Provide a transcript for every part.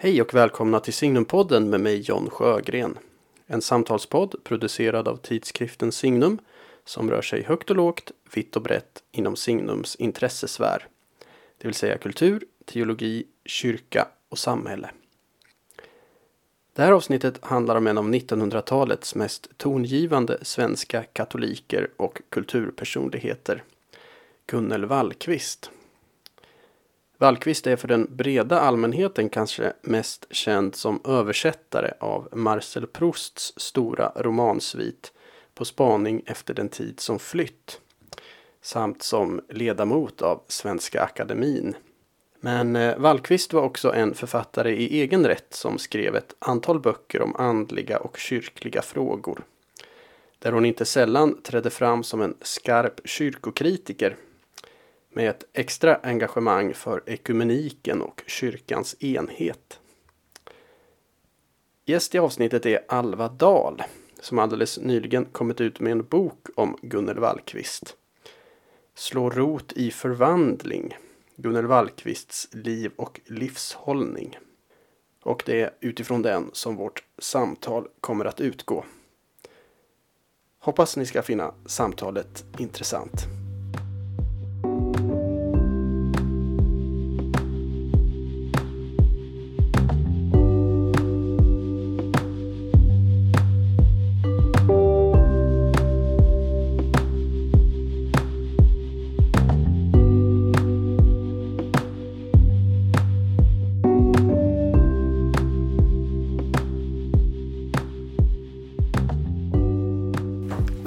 Hej och välkomna till Signumpodden med mig John Sjögren. En samtalspodd producerad av tidskriften Signum som rör sig högt och lågt, vitt och brett inom Signums intressesfär. Det vill säga kultur, teologi, kyrka och samhälle. Det här avsnittet handlar om en av 1900-talets mest tongivande svenska katoliker och kulturpersonligheter. Gunnel Wallqvist. Wallqvist är för den breda allmänheten kanske mest känd som översättare av Marcel Prousts stora romansvit På spaning efter den tid som flytt samt som ledamot av Svenska Akademin. Men eh, Wallqvist var också en författare i egen rätt som skrev ett antal böcker om andliga och kyrkliga frågor. Där hon inte sällan trädde fram som en skarp kyrkokritiker med ett extra engagemang för ekumeniken och kyrkans enhet. Gäst i avsnittet är Alva Dahl som alldeles nyligen kommit ut med en bok om Gunnel Wallqvist. Slå rot i förvandling. Gunnel Wallqvists liv och livshållning. Och det är utifrån den som vårt samtal kommer att utgå. Hoppas ni ska finna samtalet intressant.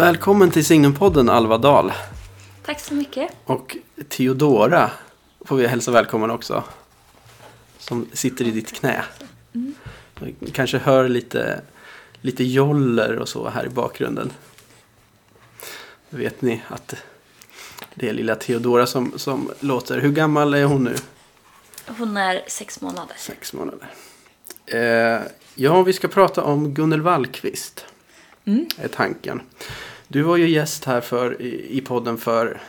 Välkommen till Signumpodden Alva Dahl. Tack så mycket. Och Theodora får vi hälsa välkommen också. Som sitter i ditt knä. Mm. Kanske hör lite, lite joller och så här i bakgrunden. Då vet ni att det är lilla Theodora som, som låter. Hur gammal är hon nu? Hon är sex månader. Sex månader. Eh, ja, vi ska prata om Gunnel Wallqvist. Mm. Är tanken. Du var ju gäst här för, i, i podden för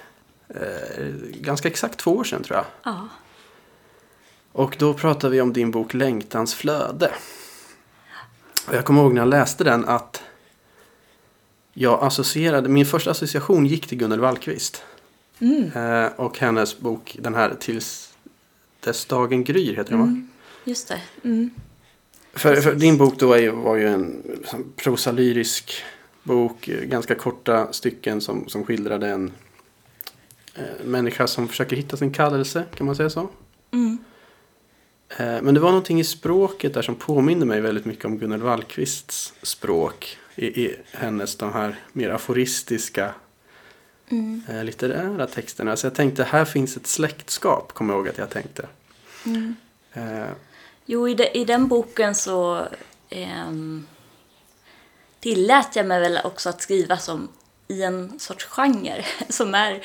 eh, ganska exakt två år sedan tror jag. Ja. Och då pratade vi om din bok Längtans flöde. Och jag kommer ihåg när jag läste den att jag associerade, min första association gick till Gunnel Wallqvist. Mm. Eh, och hennes bok, den här Tills dess dagen gryr heter den va? Mm. Just det. Mm. För, för, din bok då är, var ju en prosalyrisk bok, ganska korta stycken som, som skildrade en eh, människa som försöker hitta sin kallelse, kan man säga så? Mm. Eh, men det var någonting i språket där som påminner mig väldigt mycket om Gunnel Wallqvists språk. I, i hennes de här mer aforistiska mm. eh, litterära texterna. Så jag tänkte här finns ett släktskap, kommer jag ihåg att jag tänkte. Mm. Eh. Jo, i, de, i den boken så ehm, tillät jag mig väl också att skriva som i en sorts genre som är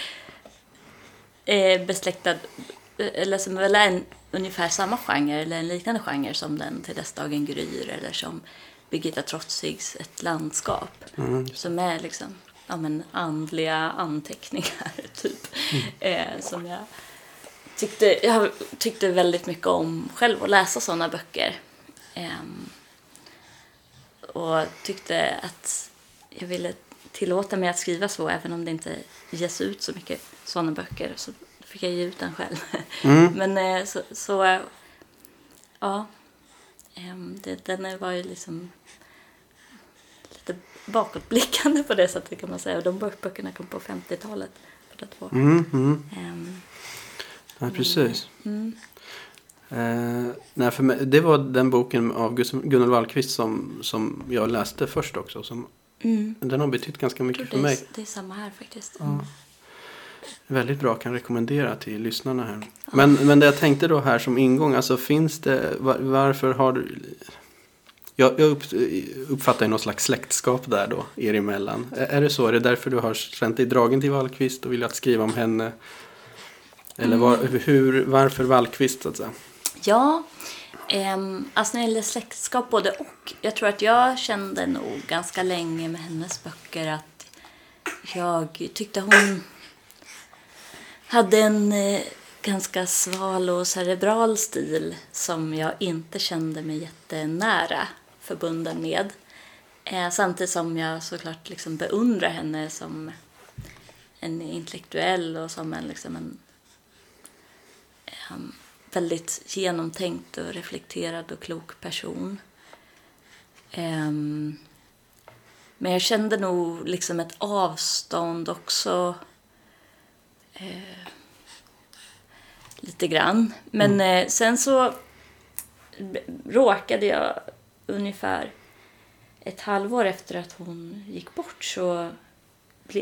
eh, besläktad, eller som väl är en, ungefär samma genre eller en liknande genre som den Till dess dagen gryr eller som Birgitta Trotzigs Ett landskap. Mm. Som är liksom ja, men andliga anteckningar typ. Mm. Eh, som jag tyckte, jag tyckte väldigt mycket om själv att läsa sådana böcker. Eh, och tyckte att jag ville tillåta mig att skriva så även om det inte ges ut så mycket sådana böcker så fick jag ge ut den själv. Mm. Men eh, så, så ja, ehm, det, den var ju liksom lite bakåtblickande på det sättet kan man säga. De böckerna kom på 50-talet. Mm, mm. Ja, precis. Mm. Eh, nej, för mig, det var den boken av Gunnar Wallqvist som, som jag läste först också. Som, mm. Den har betytt ganska mycket för mig. Det är samma här faktiskt. Mm. Ja. Väldigt bra, kan rekommendera till lyssnarna här. Ja. Men, men det jag tänkte då här som ingång, alltså finns det, var, varför har du jag, jag uppfattar någon slags släktskap där då, er emellan. Är, är det så? Är det därför du har känt dig dragen till Wallqvist och vill skriva om henne? Eller var, mm. hur, varför Wallqvist så att säga? Ja, eh, alltså när det gäller släktskap både och. Jag tror att jag kände nog ganska länge med hennes böcker att jag tyckte hon hade en eh, ganska sval och cerebral stil som jag inte kände mig jättenära förbunden med. Eh, samtidigt som jag såklart liksom beundrar henne som en intellektuell och som en, liksom en um, väldigt genomtänkt och reflekterad och klok person. Um, men jag kände nog liksom ett avstånd också. Eh, lite grann. Men mm. eh, sen så råkade jag ungefär ett halvår efter att hon gick bort så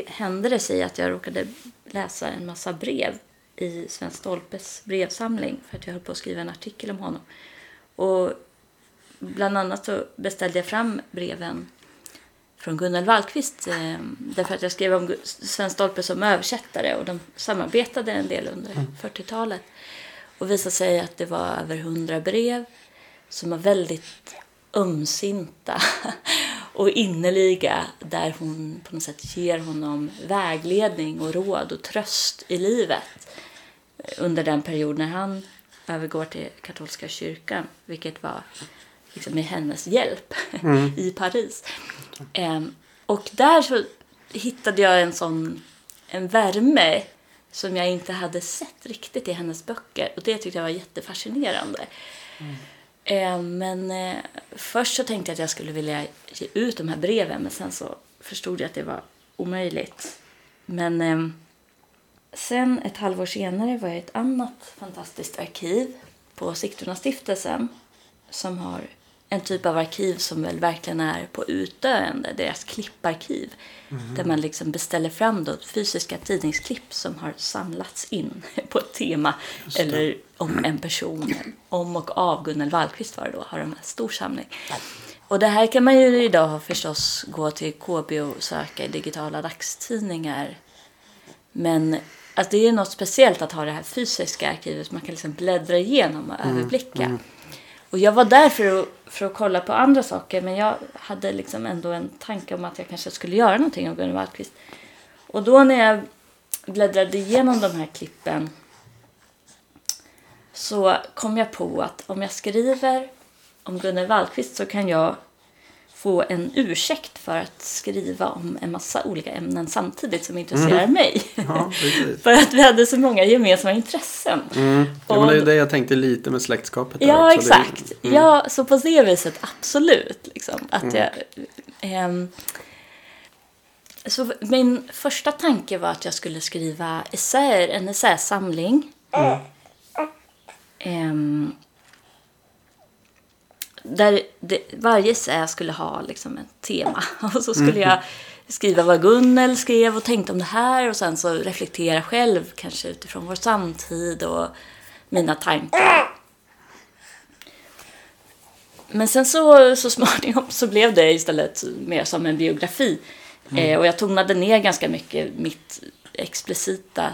hände det sig att jag råkade läsa en massa brev i Sven Stolpes brevsamling för att jag höll på att skriva en artikel om honom. Och bland annat så beställde jag fram breven från Gunnel Wallqvist eh, därför att jag skrev om Sven Stolpe som översättare och de samarbetade en del under mm. 40-talet. Och visade sig att det var över hundra brev som var väldigt ömsinta och innerliga där hon på något sätt ger honom vägledning och råd och tröst i livet under den period när han övergår till katolska kyrkan, vilket var liksom med hennes hjälp mm. i Paris. Um, och där så hittade jag en sån en värme som jag inte hade sett riktigt i hennes böcker och det tyckte jag var jättefascinerande. Mm. Eh, men eh, först så tänkte jag att jag skulle vilja ge ut de här breven men sen så förstod jag att det var omöjligt. Men eh, sen ett halvår senare var jag i ett annat fantastiskt arkiv på Sigtuna stiftelsen som har en typ av arkiv som väl verkligen är på utdöende, deras klipparkiv. Mm. Där man liksom beställer fram då fysiska tidningsklipp som har samlats in på ett tema eller om en person. Om och av Gunnel Wallqvist var det då, har de en stor samling. Och det här kan man ju idag förstås gå till KB och söka i digitala dagstidningar. Men alltså det är något speciellt att ha det här fysiska arkivet. Man kan liksom bläddra igenom och mm. överblicka. Mm. Och jag var där för att, för att kolla på andra saker men jag hade liksom ändå en tanke om att jag kanske skulle göra någonting om Gunnar Wallqvist. Och då när jag bläddrade igenom de här klippen så kom jag på att om jag skriver om Gunnar Wallqvist så kan jag få en ursäkt för att skriva om en massa olika ämnen samtidigt som intresserar mm. mig. Ja, för att vi hade så många gemensamma intressen. Mm. Ja, men det är det jag tänkte lite med släktskapet. Ja, också. exakt. Det, mm. Ja, så på det viset absolut. Liksom, att mm. jag, ähm, så min första tanke var att jag skulle skriva essäer, en essäsamling. Ähm, där det, varje essä skulle ha liksom ett tema. Och så skulle mm. jag skriva vad Gunnel skrev och tänkte om det här och sen så reflektera själv kanske utifrån vår samtid och mina tankar. Men sen så, så småningom så blev det istället mer som en biografi. Mm. Eh, och jag tonade ner ganska mycket mitt explicita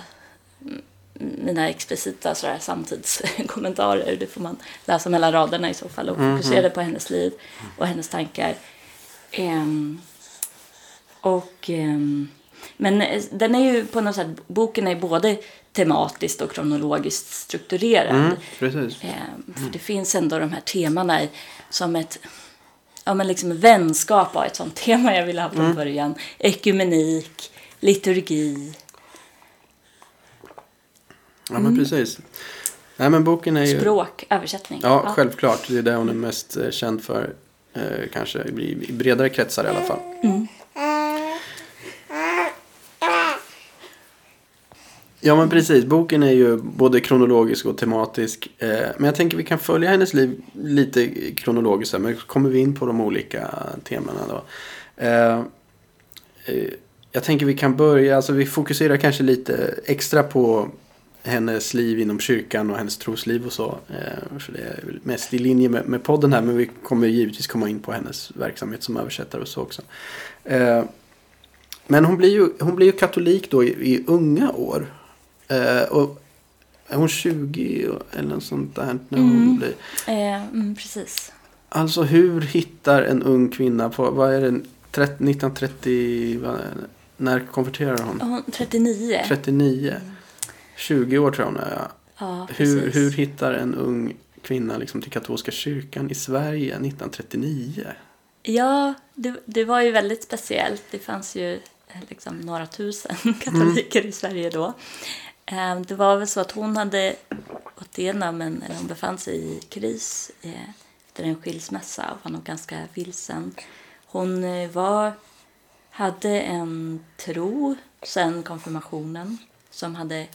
mina explicita sådär, samtidskommentarer. Det får man läsa mellan raderna i så fall och mm -hmm. fokusera på hennes liv och hennes tankar. Um, och, um, men eh, den är ju på något sätt, boken är både tematiskt och kronologiskt strukturerad. Mm, precis. Um, för det finns ändå de här temana i, som ett ja, men liksom vänskap var ett sånt tema jag ville ha från mm. början. Ekumenik, liturgi, Ja, men mm. precis. Nej, men boken är ju... Språk, översättning. Ja, ja, självklart. Det är det hon är mest eh, känd för. Eh, kanske i, bredare kretsar i alla fall. Mm. Ja men precis, boken är ju både kronologisk och tematisk. Eh, men jag tänker vi kan följa hennes liv lite kronologiskt. Men kommer vi in på de olika temana då. Eh, eh, jag tänker vi kan börja, alltså vi fokuserar kanske lite extra på hennes liv inom kyrkan och hennes trosliv och så. Eh, för det är mest i linje med, med podden här men vi kommer givetvis komma in på hennes verksamhet som översättare och så också. Eh, men hon blir ju, hon blir ju katolik då i, i unga år. Eh, och är hon 20 eller något sånt där när hon mm. blir? Eh, mm, precis. Alltså hur hittar en ung kvinna på, vad är det, 30, 1930, vad, när konverterar hon? hon 39. 39. Mm. 20 år tror jag hon är. Ja, hur, hur hittar en ung kvinna liksom till katolska kyrkan i Sverige 1939? Ja, det, det var ju väldigt speciellt. Det fanns ju eh, liksom några tusen katoliker mm. i Sverige då. Ehm, det var väl så att hon hade gått igenom, en, eller hon befann sig i kris eh, efter en skilsmässa och var nog ganska vilsen. Hon eh, var, hade en tro sen konfirmationen som hade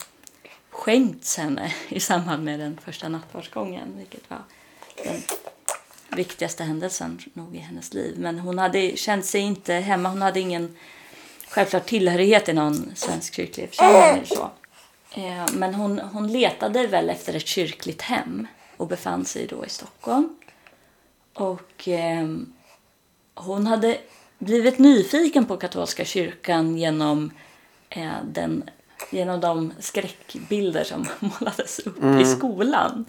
skänkts henne i samband med den första nattvardsgången, vilket var den viktigaste händelsen nog i hennes liv. Men hon hade känt sig inte hemma. Hon hade ingen självklart tillhörighet i någon svensk kyrklig församling. Så. Eh, men hon, hon letade väl efter ett kyrkligt hem och befann sig då i Stockholm. Och eh, hon hade blivit nyfiken på katolska kyrkan genom, eh, den, genom de skräckbilder som målades upp mm. i skolan.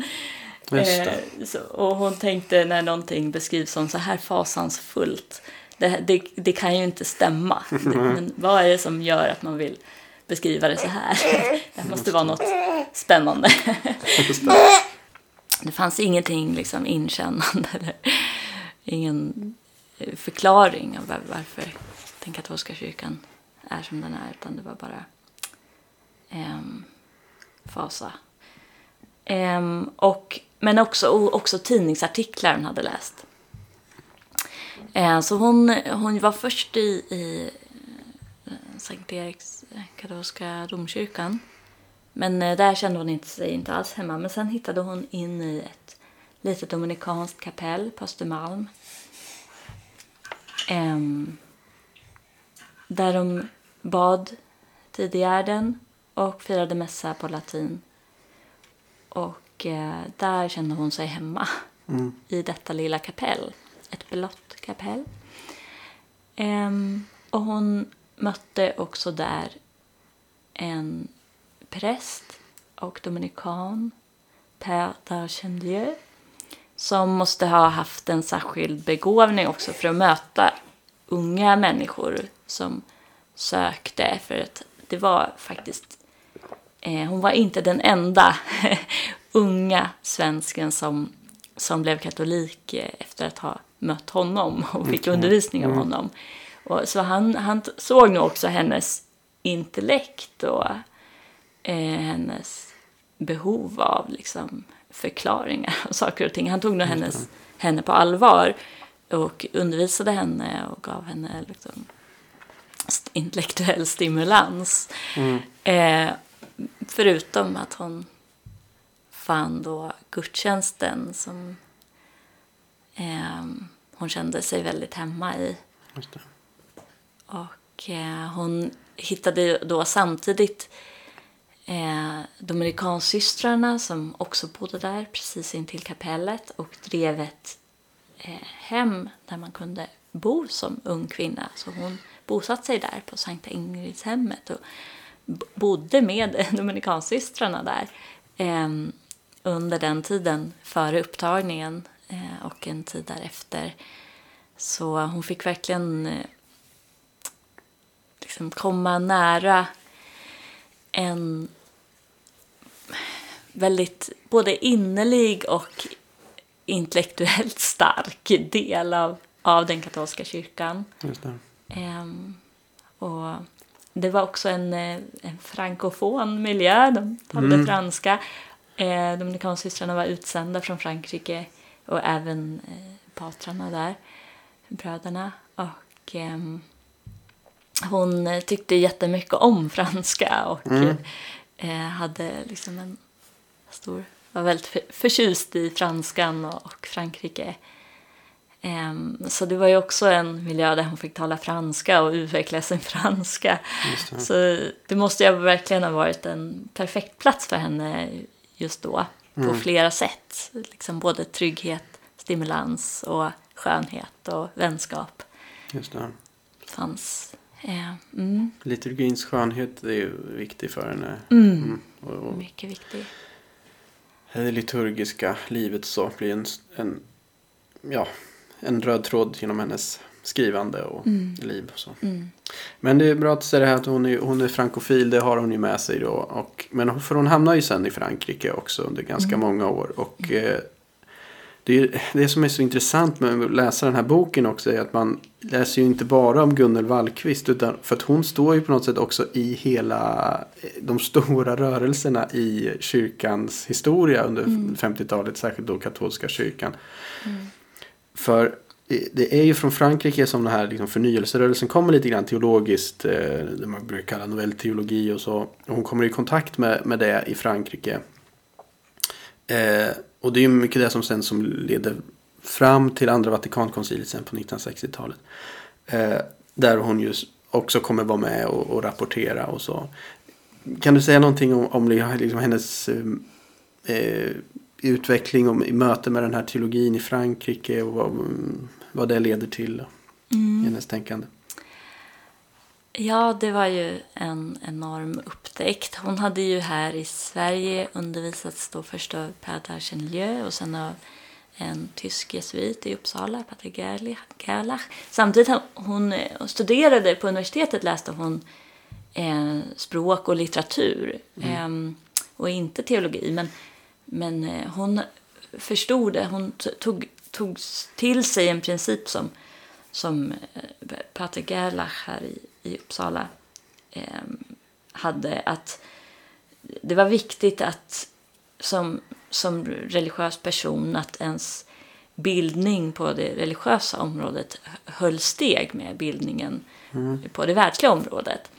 Eh, så, och hon tänkte när någonting beskrivs som så här fasansfullt, det, det, det kan ju inte stämma. Men vad är det som gör att man vill beskriva det så här? Det måste vara något spännande. Det fanns ingenting liksom inkännande eller ingen eh, förklaring av varför den katolska kyrkan är som den är, utan det var bara eh, fasa. Eh, och men också, också tidningsartiklar hon hade läst. Eh, så hon, hon var först i, i eh, Sankt Eriks eh, katolska domkyrkan. Men eh, där kände hon inte sig inte alls hemma. Men sen hittade hon in i ett litet dominikanskt kapell på Östermalm. Um, ehm, där de bad tidigärden och firade mässa på latin. Och eh, där kände hon sig hemma mm. i detta lilla kapell. Ett blått kapell. Ehm, och hon mötte också där en präst och dominikan, Père d'Archendieu som måste ha haft en särskild begåvning också för att möta unga människor som sökte. För att det var faktiskt, hon var inte den enda unga svensken som, som blev katolik efter att ha mött honom och fick mm. undervisning av mm. honom. Och, så han, han såg nog också hennes intellekt och eh, hennes behov av liksom, förklaringar och saker och ting. Han tog nog hennes, henne på allvar och undervisade henne och gav henne liksom, intellektuell stimulans. Mm. Eh, förutom att hon fann då gudstjänsten som eh, hon kände sig väldigt hemma i. Och eh, hon hittade då samtidigt eh, Dominikansystrarna som också bodde där precis intill kapellet och drev ett eh, hem där man kunde bo som ung kvinna. Så hon bosatte sig där på Sankta Ingridshemmet och bodde med Dominikansystrarna där. Eh, under den tiden före upptagningen eh, och en tid därefter. Så hon fick verkligen eh, liksom komma nära en väldigt både innerlig och intellektuellt stark del av, av den katolska kyrkan. Just det. Um, och det var också en, eh, en frankofon miljö, de talade mm. franska. Eh, Dominikansystrarna var utsända från Frankrike och även eh, patrarna där, bröderna. Och eh, hon tyckte jättemycket om franska och mm. eh, hade liksom en stor, var väldigt förtjust i franskan och, och Frankrike. Um, så det var ju också en miljö där hon fick tala franska och utveckla sin franska. Det. Så det måste ju verkligen ha varit en perfekt plats för henne just då mm. på flera sätt. Liksom både trygghet, stimulans och skönhet och vänskap. Just det. Fanns. Eh, mm. Liturgins skönhet är ju viktig för henne. Mm. mm. Och, och Mycket viktig. Det liturgiska livet så blir en, en, ja, en röd tråd genom hennes skrivande och mm. liv. Och så. Mm. Men det är bra att säga det här att hon är, hon är frankofil, det har hon ju med sig då. Och, men för hon hamnar ju sen i Frankrike också under ganska mm. många år. Och mm. eh, det, är, det som är så intressant med att läsa den här boken också är att man läser ju inte bara om Gunnel Wallqvist. Utan för att hon står ju på något sätt också i hela de stora rörelserna i kyrkans historia under mm. 50-talet. Särskilt då katolska kyrkan. För det är ju från Frankrike som den här liksom förnyelserörelsen kommer lite grann teologiskt. Eh, det man brukar kalla novellteologi och så. Och hon kommer i kontakt med, med det i Frankrike. Eh, och det är ju mycket det som sen som leder fram till andra Vatikankonciliet sen på 1960-talet. Eh, där hon ju också kommer vara med och, och, rapportera och så. Kan du säga någonting om, om liksom hennes eh, eh eh utveckling och i möte med den här teologin i Frankrike och vad, vad det leder till mm. i hennes tänkande? Ja, det var ju en enorm upptäckt. Hon hade ju här i Sverige undervisats då först av Per Darchenlieu och sen av en tysk jesuit i Uppsala, Pater Gerlach. Samtidigt hon, hon studerade på universitetet läste hon eh, språk och litteratur mm. eh, och inte teologi. Men, men eh, hon förstod det. Hon tog, tog till sig en princip som, som eh, Pater Gerlach här i i Uppsala eh, hade att det var viktigt att som, som religiös person att ens bildning på det religiösa området höll steg med bildningen mm. på det världsliga området.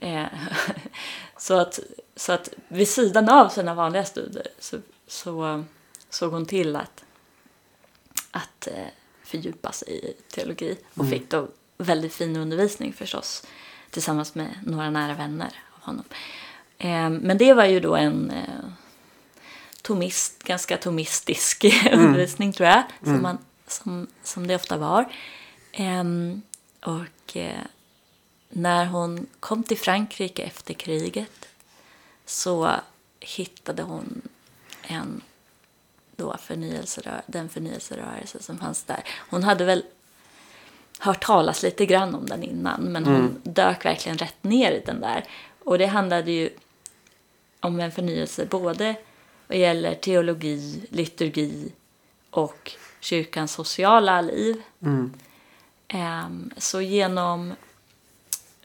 Eh, så, att, så att vid sidan av sina vanliga studier så, så såg hon till att, att eh, fördjupa sig i teologi och mm. fick då väldigt fin undervisning förstås tillsammans med några nära vänner av honom. Eh, men det var ju då en eh, tomist, ganska tomistisk mm. undervisning tror jag, som, mm. man, som, som det ofta var. Eh, och eh, när hon kom till Frankrike efter kriget så hittade hon en då förnyelserö den förnyelserörelse som fanns där. Hon hade väl hört talas lite grann om den innan men hon mm. dök verkligen rätt ner i den där. Och det handlade ju om en förnyelse både vad gäller teologi, liturgi och kyrkans sociala liv. Mm. Um, så genom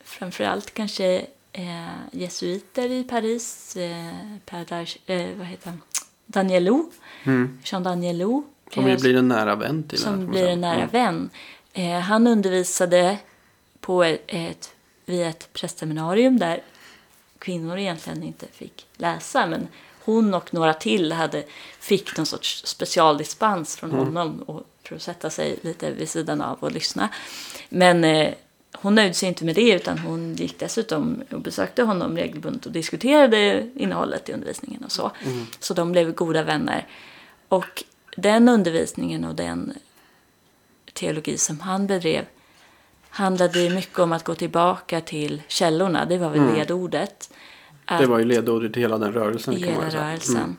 framförallt kanske eh, jesuiter i Paris, eh, Per eh, vad heter han? Danielou, mm. Jean Danielou. Som ju blir en nära vän till Som blir en nära mm. vän. Eh, han undervisade på ett, ett, vid ett prästseminarium där kvinnor egentligen inte fick läsa. Men hon och några till hade, fick någon sorts specialdispens från mm. honom och, för att sätta sig lite vid sidan av och lyssna. Men eh, hon nöjde sig inte med det utan hon gick dessutom och besökte honom regelbundet och diskuterade innehållet i undervisningen och så. Mm. Så de blev goda vänner. Och den undervisningen och den teologi som han bedrev handlade mycket om att gå tillbaka till källorna. Det var väl mm. ledordet. Att, det var ju ledordet i hela den rörelsen. Hela rörelsen. Mm.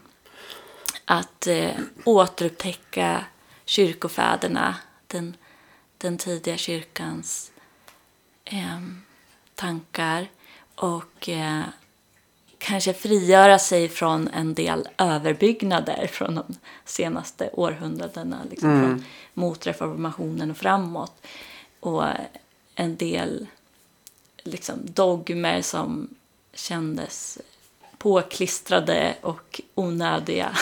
Att eh, återupptäcka kyrkofäderna, den, den tidiga kyrkans eh, tankar och eh, kanske frigöra sig från en del överbyggnader från de senaste århundradena. Liksom mm. från motreformationen och framåt. Och en del liksom, dogmer som kändes påklistrade och onödiga.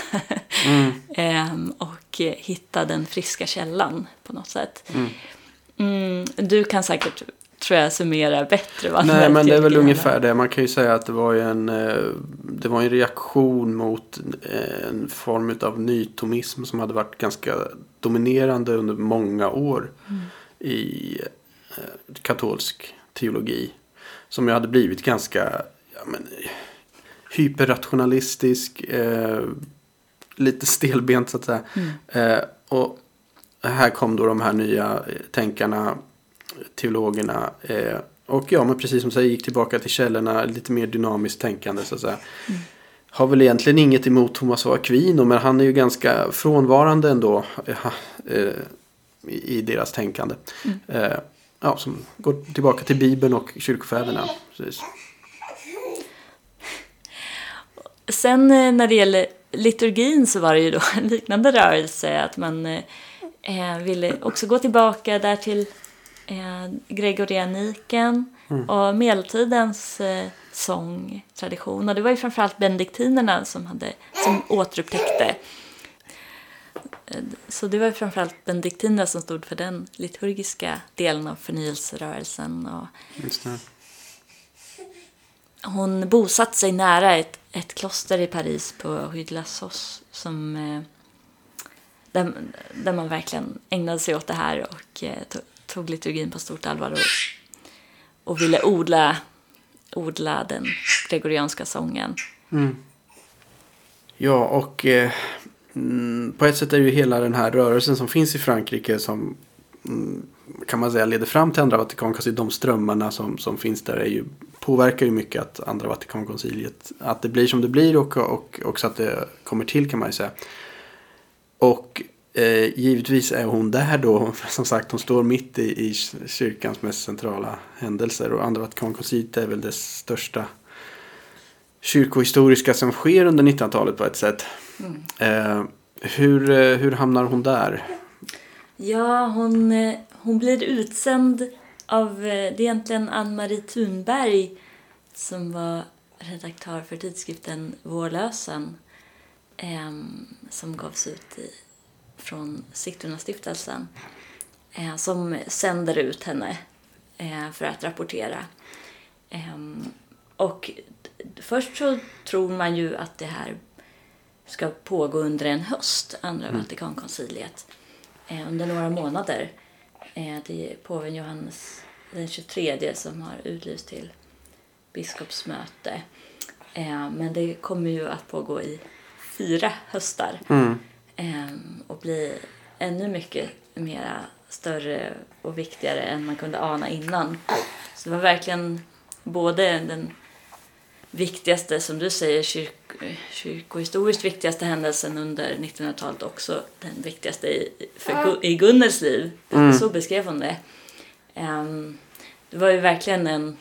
Mm. ehm, och hitta den friska källan på något sätt. Mm. Mm, du kan säkert tror jag summerar bättre. Vad Nej, men det är väl ungefär det. Man kan ju säga att det var en, eh, det var en reaktion mot eh, en form av nytomism som hade varit ganska dominerande under många år mm. i eh, katolsk teologi. Som ju hade blivit ganska ja, men, hyperrationalistisk, eh, lite stelbent så att säga. Mm. Eh, och här kom då de här nya tänkarna teologerna. Eh, och ja, men precis som du säger, gick tillbaka till källorna, lite mer dynamiskt tänkande så att säga. Mm. Har väl egentligen inget emot Thomas av Aquino, men han är ju ganska frånvarande ändå. Eh, i, deras tänkande. Mm. Eh, ja, som går tillbaka till Bibeln och kyrkofäderna. Precis. Sen eh, när det gäller liturgin så var det ju då en liknande rörelse. Att man eh, eh, ville också gå tillbaka där till eh, gregorianiken mm. och medeltidens eh, sångtradition. Och det var ju framförallt benediktinerna som, hade, som återupptäckte så det var framförallt benediktinerna som stod för den liturgiska delen av förnyelserörelsen. Och hon bosatt sig nära ett, ett kloster i Paris på Rue de la Sauce som, eh, där, där man verkligen ägnade sig åt det här och eh, tog liturgin på stort allvar och, och ville odla, odla den gregorianska sången. Mm. Ja, och eh, mm, på ett sätt är det ju hela den här rörelsen som finns i Frankrike som mm, kan man säga leder fram till andra Vatikankonciliet. Alltså de strömmarna som, som finns där är ju, påverkar ju mycket att andra Vatikankonciliet, att det blir som det blir och, och också att det kommer till kan man ju säga. Och eh, givetvis är hon där då, som sagt hon står mitt i, i kyrkans mest centrala händelser och andra Vatikankonciliet är väl det största kyrkohistoriska som sker under 1900-talet på ett sätt. Mm. Eh, hur, eh, hur hamnar hon där? Ja, hon, eh, hon blir utsänd av, eh, det är egentligen Ann-Marie Thunberg som var redaktör för tidskriften Vårlösen eh, som gavs ut i, från Sigtunastiftelsen eh, som sänder ut henne eh, för att rapportera. Eh, och först så tror man ju att det här ska pågå under en höst, andra mm. Vatikankonciliet, eh, under några månader. Eh, det är påven Johannes den 23 som har utlyst till biskopsmöte. Eh, men det kommer ju att pågå i fyra höstar mm. Eh, och bli ännu mycket mera större och viktigare än man kunde ana innan. Så det var verkligen både den viktigaste, som du säger, kyrk, kyrkohistoriskt viktigaste händelsen under 1900-talet också den viktigaste i, för, i Gunnels liv. Mm. Så beskrev hon det. Um, det var ju verkligen en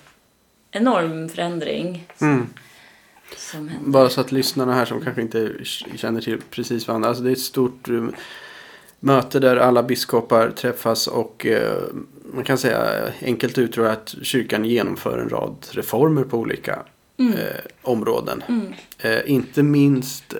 enorm förändring. Mm. Som Bara så att lyssnarna här som kanske inte känner till precis varandra. Alltså det är ett stort um, möte där alla biskopar träffas och uh, man kan säga enkelt uttryckt att kyrkan genomför en rad reformer på olika mm. eh, områden. Mm. Eh, inte minst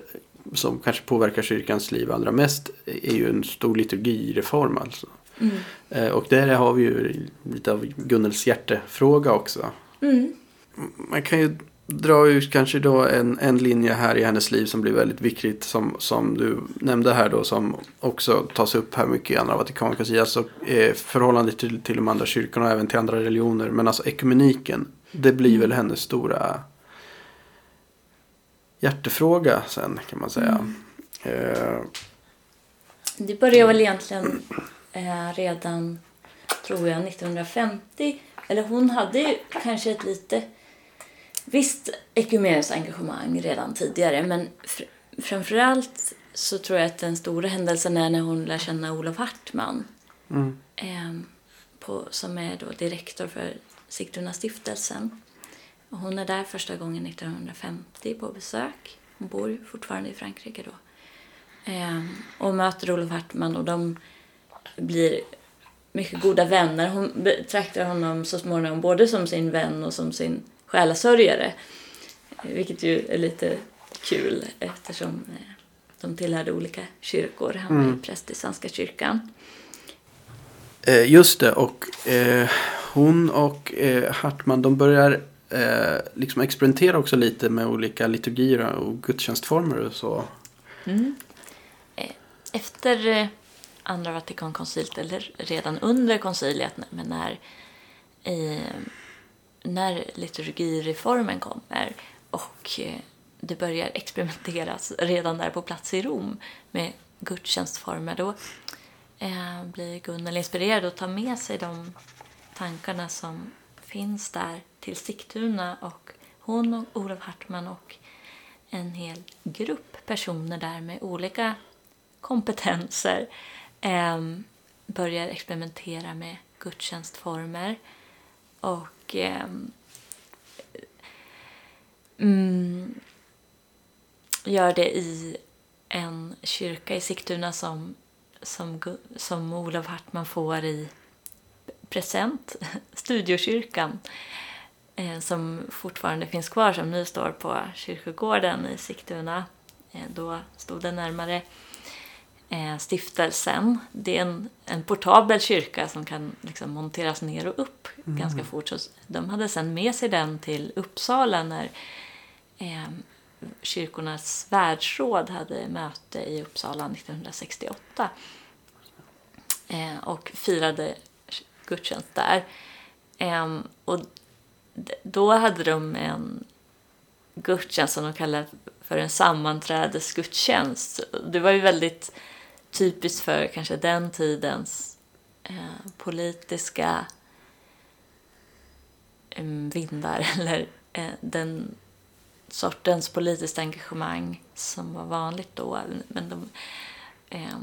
som kanske påverkar kyrkans liv allra mest är ju en stor liturgireform alltså. Mm. Eh, och där har vi ju lite av Gunnels hjärtefråga också. Mm. Man kan ju dra ut kanske då en, en linje här i hennes liv som blir väldigt viktigt som, som du nämnde här då som också tas upp här mycket i andra Vatikankonciliet. Alltså eh, förhållandet till, till de andra kyrkorna och även till andra religioner. Men alltså ekumeniken det blir mm. väl hennes stora hjärtefråga sen kan man säga. Mm. Eh. Det började väl egentligen eh, redan, tror jag, 1950. Eller hon hade ju kanske ett lite visst ekumeniskt engagemang redan tidigare. Men fr framförallt så tror jag att den stora händelsen är när hon lär känna Olof Hartman. Mm. Eh, på, som är då direktor för Sigtuna-stiftelsen. Hon är där första gången 1950 på besök. Hon bor fortfarande i Frankrike då. Ehm, och möter Olof Hartman och de blir mycket goda vänner. Hon betraktar honom så småningom både som sin vän och som sin själasörjare. Vilket ju är lite kul eftersom eh, de tillhörde olika kyrkor. Han var mm. präst i Svenska kyrkan. Eh, just det, och eh, hon och eh, Hartman de börjar eh, liksom experimentera också lite med olika liturgier och gudstjänstformer och så. Mm. Eh, efter andra Vatikankoncilet, eller redan under konciliet, men när, när liturgireformen kommer och eh, det börjar experimenteras redan där på plats i Rom med gudstjänstformer, då eh, blir Gunnel inspirerad att ta med sig de tankarna som finns där till Sigtuna och hon och Olof Hartman och en hel grupp personer där med olika kompetenser eh, börjar experimentera med gudstjänstformer. Och eh, mm, gör det i en kyrka i Sigtuna som, som, som Olof Hartman får i present, Studiokyrkan eh, som fortfarande finns kvar som nu står på kyrkogården i Sigtuna. Eh, då stod den närmare stiftelsen. Det är en, en portabel kyrka som kan liksom monteras ner och upp mm. ganska fort. Så de hade sen med sig den till Uppsala när eh, kyrkornas världsråd hade möte i Uppsala 1968 eh, och firade gudstjänst där. Eh, och då hade de en gudstjänst som de kallade för en sammanträdesgudstjänst. Det var ju väldigt typiskt för kanske den tidens eh, politiska eh, vindar eller eh, den sortens politiskt engagemang som var vanligt då. Men de, eh,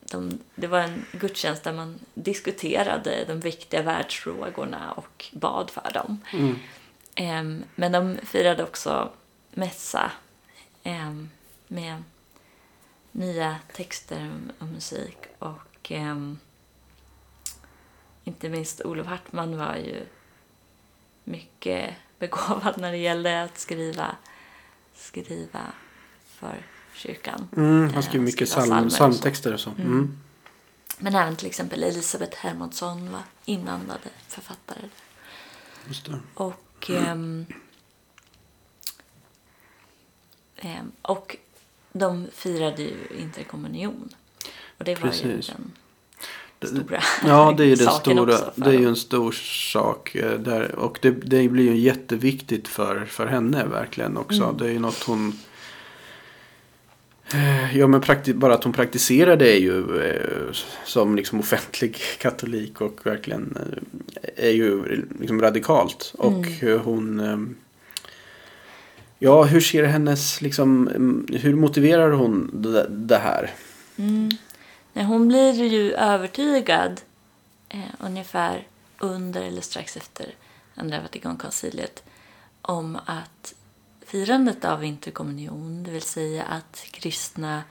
de, det var en gudstjänst där man diskuterade de viktiga världsfrågorna och bad för dem. Mm. Eh, men de firade också mässa eh, med nya texter och musik. Och eh, inte minst Olof Hartman var ju mycket begåvad när det gällde att skriva, skriva för kyrkan. Mm, han skrev mycket psalm, psalmtexter och så. Mm. Mm. Men även till exempel Elisabeth Hermodsson var inandade författare. Just det. Och, eh, och de firade ju interkommunion. Och det var Precis. ju den stora Ja, det är den stora. Det är ju en stor sak. Eh, där, och det, det blir ju jätteviktigt för, för henne verkligen också. Mm. Det är ju något hon eh, Ja men bara att hon praktiserar det är ju eh, som liksom offentlig katolik och verkligen eh, är ju liksom radikalt. Mm. Och hon eh, Ja, hur ser hennes, liksom, hur motiverar hon det, det här? Mm. Nej, hon blir ju övertygad eh, ungefär under eller strax efter Andra Vatikankonciliet om att firandet av interkommunion, det vill säga att kristna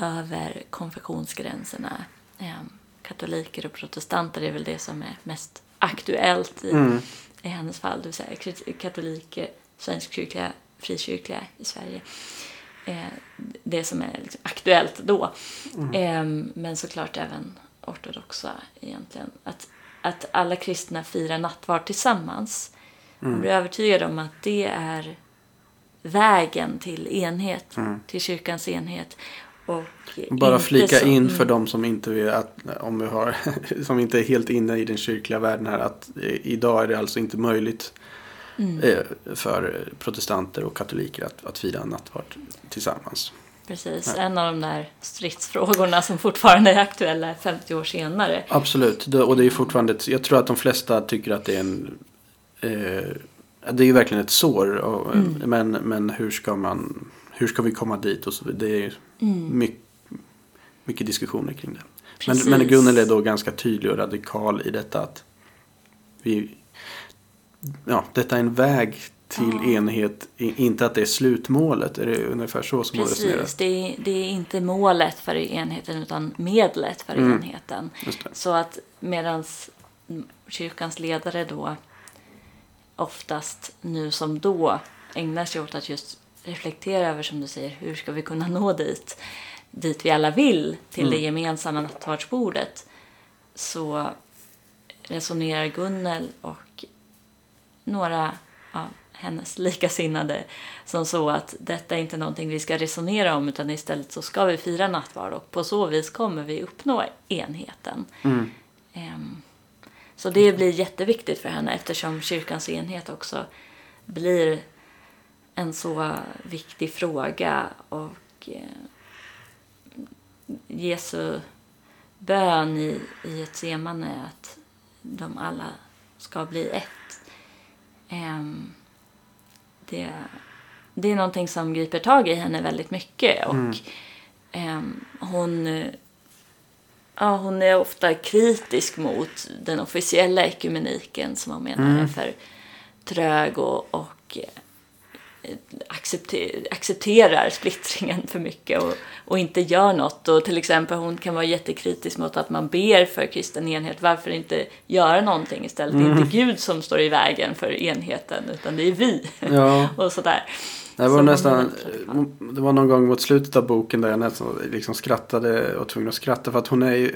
över konfessionsgränserna, eh, katoliker och protestanter är väl det som är mest aktuellt i, mm. i hennes fall, det vill säga katoliker svenskkyrkliga, frikyrkliga i Sverige. Eh, det som är liksom aktuellt då. Mm. Eh, men såklart även ortodoxa egentligen. Att, att alla kristna firar nattvard tillsammans. Mm. Man blir övertygad om att det är vägen till enhet, mm. till kyrkans enhet. Och Bara flika som, in för de som inte vill att, om vi har, som inte är helt inne i den kyrkliga världen här, att idag är det alltså inte möjligt mm. Eh, för protestanter och katoliker att, att fira nattvard tillsammans. Precis, ja. en av de där stridsfrågorna som fortfarande är aktuella 50 år senare. Absolut, och det är fortfarande, jag tror att de flesta tycker att det är en eh, det är ju verkligen ett sår. Och, mm. men, men hur ska man hur ska vi komma dit? Och så, det är mm. mycket, mycket diskussioner kring det. Precis. Men, men Gunnel är då ganska tydlig och radikal i detta att vi, ja, detta är en väg till ja. enhet, inte att det är slutmålet. Är det ungefär så som Precis, hon resonerar? Det, det är inte målet för enheten utan medlet för mm. enheten. Så att medan kyrkans ledare då oftast nu som då ägnar sig åt att just reflektera över, som du säger, hur ska vi kunna nå dit, dit vi alla vill, till mm. det gemensamma nattvardsbordet, så resonerar Gunnel och några av hennes likasinnade som så att detta är inte någonting vi ska resonera om utan istället så ska vi fira nattvard och på så vis kommer vi uppnå enheten. Mm. Um, så det blir jätteviktigt för henne eftersom kyrkans enhet också blir en så viktig fråga och eh, Jesu bön i, i ett semane att de alla ska bli ett Um, det, det är någonting som griper tag i henne väldigt mycket. Och mm. um, hon Ja, hon är ofta kritisk mot den officiella ekumeniken som hon menar mm. är för trög och, och accepter, accepterar splittringen för mycket och, och inte gör något. Och till exempel hon kan vara jättekritisk mot att man ber för kristen enhet. Varför inte göra någonting istället? Mm. Det är inte mm. Gud som står i vägen för enheten utan det är vi. Ja. och sådär. Det var nästan, det var någon gång mot slutet av boken där jag nästan liksom skrattade och tvungen att skratta för att hon är ju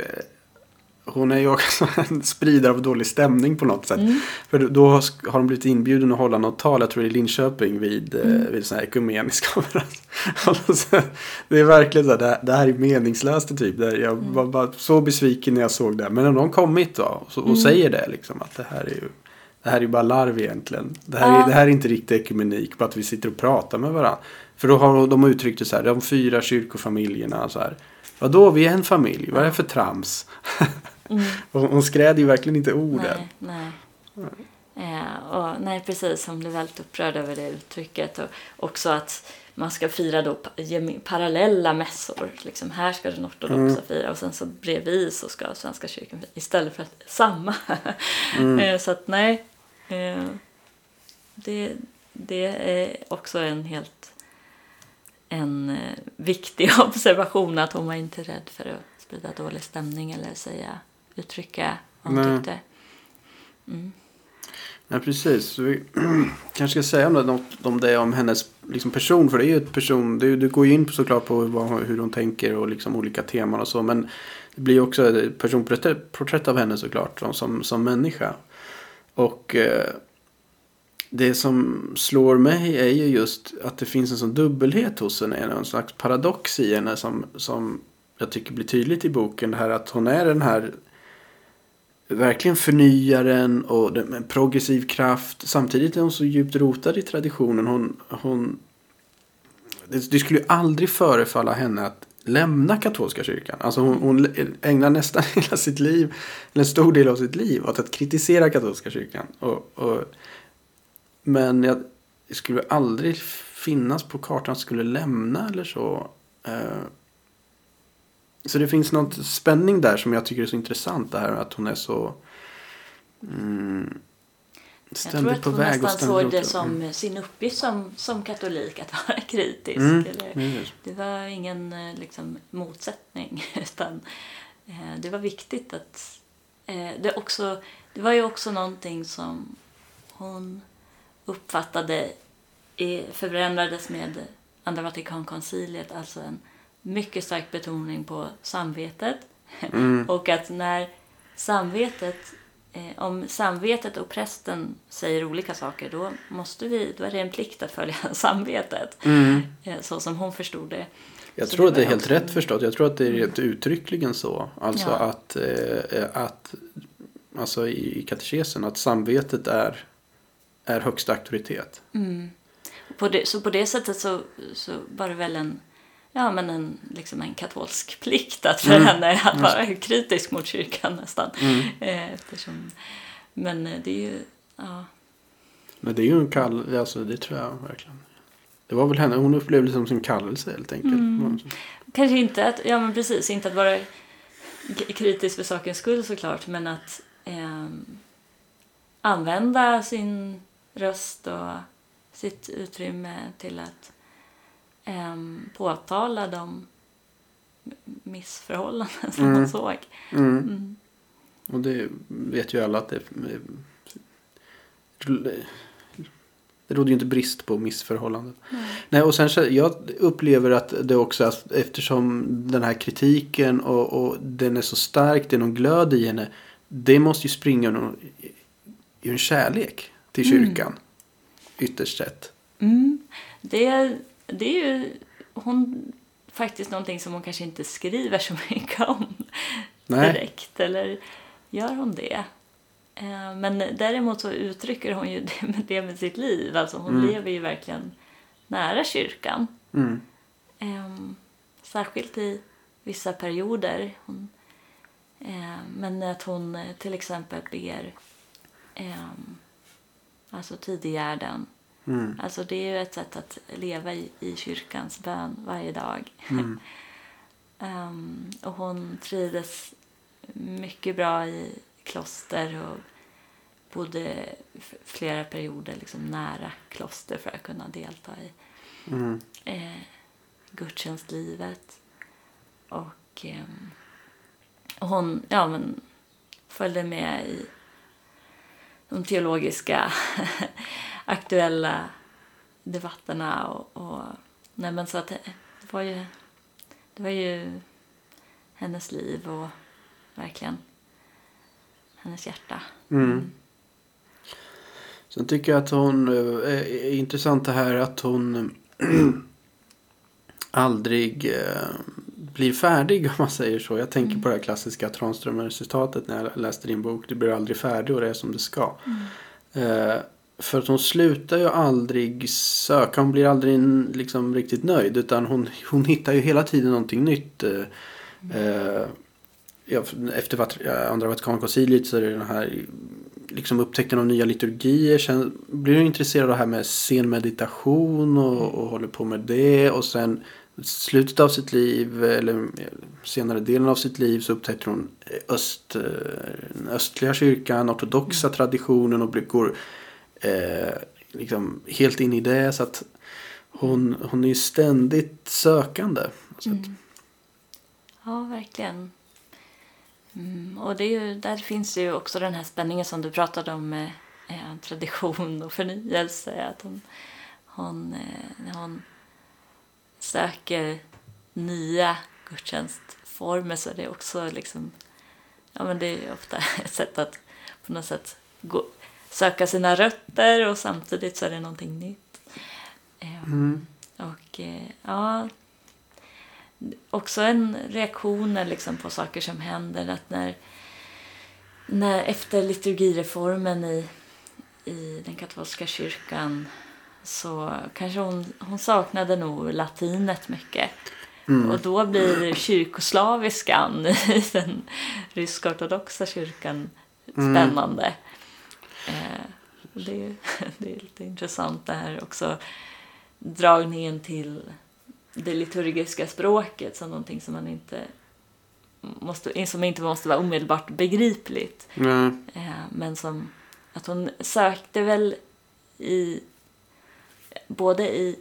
hon är ju också en spridare av dålig stämning på något sätt. Mm. För då har hon blivit inbjuden att hålla något tal, jag tror i Linköping vid, eh, mm. vid sån här ekumenisk konferens. det är verkligen så här, det, det här är meningslöst typ. jag mm. var bara så besviken när jag såg det. Men när de kommit då och, och mm. säger det liksom att det här är ju det här är ju bara larv egentligen. Det här, ja. är, det här är inte riktig ekumenik, bara att vi sitter och pratar med varandra. För då har de uttryckt det så här, de fyra kyrkofamiljerna så här. Vadå, vi är en familj, vad är det för trams? Mm. hon skräder ju verkligen inte orden. Nej, nej. Eh, och, nej, precis. Hon blev väldigt upprörd över det uttrycket. Och också att man ska fira då parallella mässor. Liksom här ska den ortodoxa mm. fira och sen så bredvid så ska Svenska kyrkan fira istället för att samma. Mm. Eh, så att nej, eh, det, det är också en helt en eh, viktig observation att hon var inte rädd för att sprida dålig stämning eller säga, uttrycka vad hon Nej. tyckte. Mm. Ja, precis. vi kanske ska säga något om det, om hennes liksom, person. För det är ju ett person, det, du går ju in såklart på vad, hur hon tänker och liksom olika teman och så. Men det blir också ett personporträtt av henne såklart, som, som människa. Och eh, det som slår mig är ju just att det finns en sån dubbelhet hos henne. En slags paradox i henne som, som jag tycker blir tydligt i boken. Det här att hon är den här verkligen förnyaren och en progressiv kraft. Samtidigt är hon så djupt rotad i traditionen. Hon, hon, det, det skulle ju aldrig förefalla henne att lämna katolska kyrkan. Alltså hon, hon, ägnar nästan hela sitt liv, eller en stor del av sitt liv åt att kritisera katolska kyrkan. Och, och, men jag, det skulle aldrig finnas på kartan att skulle lämna eller så. Eh, så det finns något spänning där som jag tycker är så intressant. Det här att hon är så mm, ständigt på väg. Jag tror att hon nästan såg det som mm. sin uppgift som, som katolik att vara kritisk. Mm. Eller, det var ingen eh, liksom, motsättning utan eh, det var viktigt att eh, det, också, det var ju också någonting som hon uppfattade i, förändrades med andra Vatikankonciliet, alltså en mycket stark betoning på samvetet. Mm. och att när samvetet, eh, om samvetet och prästen säger olika saker då, måste vi, då är det en plikt att följa samvetet. Mm. Eh, så som hon förstod det. Jag så tror det att det är helt rätt förstått. Jag tror att det är mm. uttryckligen så. Alltså ja. att, eh, att alltså i katekesen att samvetet är, är högsta auktoritet. Mm. På det, så på det sättet så, så var det väl en ja, men en, liksom en katolsk plikt att för mm. henne att vara kritisk mot kyrkan nästan. Mm. Eh, eftersom, men eh, det är ju, ja. Men det är ju en kall, alltså det tror jag verkligen. Det var väl henne, hon upplevde det som sin kallelse helt enkelt. Mm. Kanske inte att, ja men precis, inte att vara kritisk för sakens skull såklart, men att eh, använda sin röst och sitt utrymme till att eh, påtala de missförhållanden som mm. man såg. Mm. Mm. Och det vet ju alla att det det råder ju inte brist på missförhållanden. Nej, och sen så, jag upplever att det också, eftersom den här kritiken och, och den är så stark, det är någon glöd i henne. Det måste ju springa någon, i en kärlek till mm. kyrkan. Ytterst sett. Mm. Det det är ju hon, faktiskt någonting som hon kanske inte skriver så mycket om Nej. direkt. Eller gör hon det? Eh, men däremot så uttrycker hon ju det med, det med sitt liv. Alltså hon mm. lever ju verkligen nära kyrkan. Mm. Um, särskilt i vissa perioder. Hon, uh, men att hon till exempel ber um, alltså tidiggärden Mm. Alltså det är ju ett sätt att leva i, i kyrkans bön varje dag. Mm. um, och hon trivdes mycket bra i kloster och bodde flera perioder liksom nära kloster för att kunna delta i mm. eh, gudstjänstlivet. Och eh, hon ja, men, följde med i de teologiska aktuella debatterna. Och, och, nej men så att det, var ju, det var ju hennes liv och verkligen hennes hjärta. Mm. mm. Sen tycker jag att hon eh, är intressant det här att hon aldrig eh, blir färdig om man säger så. Jag tänker mm. på det här klassiska Tranströmer-citatet när jag läste din bok. Det blir aldrig färdig och det är som det ska. Mm. Eh, för att hon slutar ju aldrig söka. Hon blir aldrig liksom riktigt nöjd. Utan hon, hon hittar ju hela tiden någonting nytt. Eh, mm. efter andra Vatikankonciliet så är det den här liksom upptäckten av nya liturgier. Sen blir hon intresserad av det här med scenmeditation och, och håller på med det. Och sen slutet av sitt liv eller senare delen av sitt liv så upptäcker hon öst, den östliga kyrkan, ortodoxa mm. traditionen och går eh, liksom helt in i det. Så att hon, hon är ständigt sökande. Mm. Ja, verkligen. Mm, och det är ju, där finns ju också den här spänningen som du pratade om med eh, tradition och förnyelse. Att hon, hon, eh, hon söker nya gudstjänstformer så det är också liksom, ja men det är ofta ett sätt att på något sätt gå, söka sina rötter och samtidigt så är det någonting nytt. Ehm, mm. Och eh, ja, också en reaktion liksom på saker som händer. Att när, när efter liturgireformen i, i den katolska kyrkan så kanske hon, hon saknade nog latinet mycket. Mm. Och då blir kyrkoslaviskan i den rysk-ortodoxa kyrkan mm. spännande. Mm. Eh, det, är, det är lite intressant det här också dragningen till det liturgiska språket som någonting som man inte måste, som inte måste vara omedelbart begripligt. Mm. Men som att hon sökte väl i både i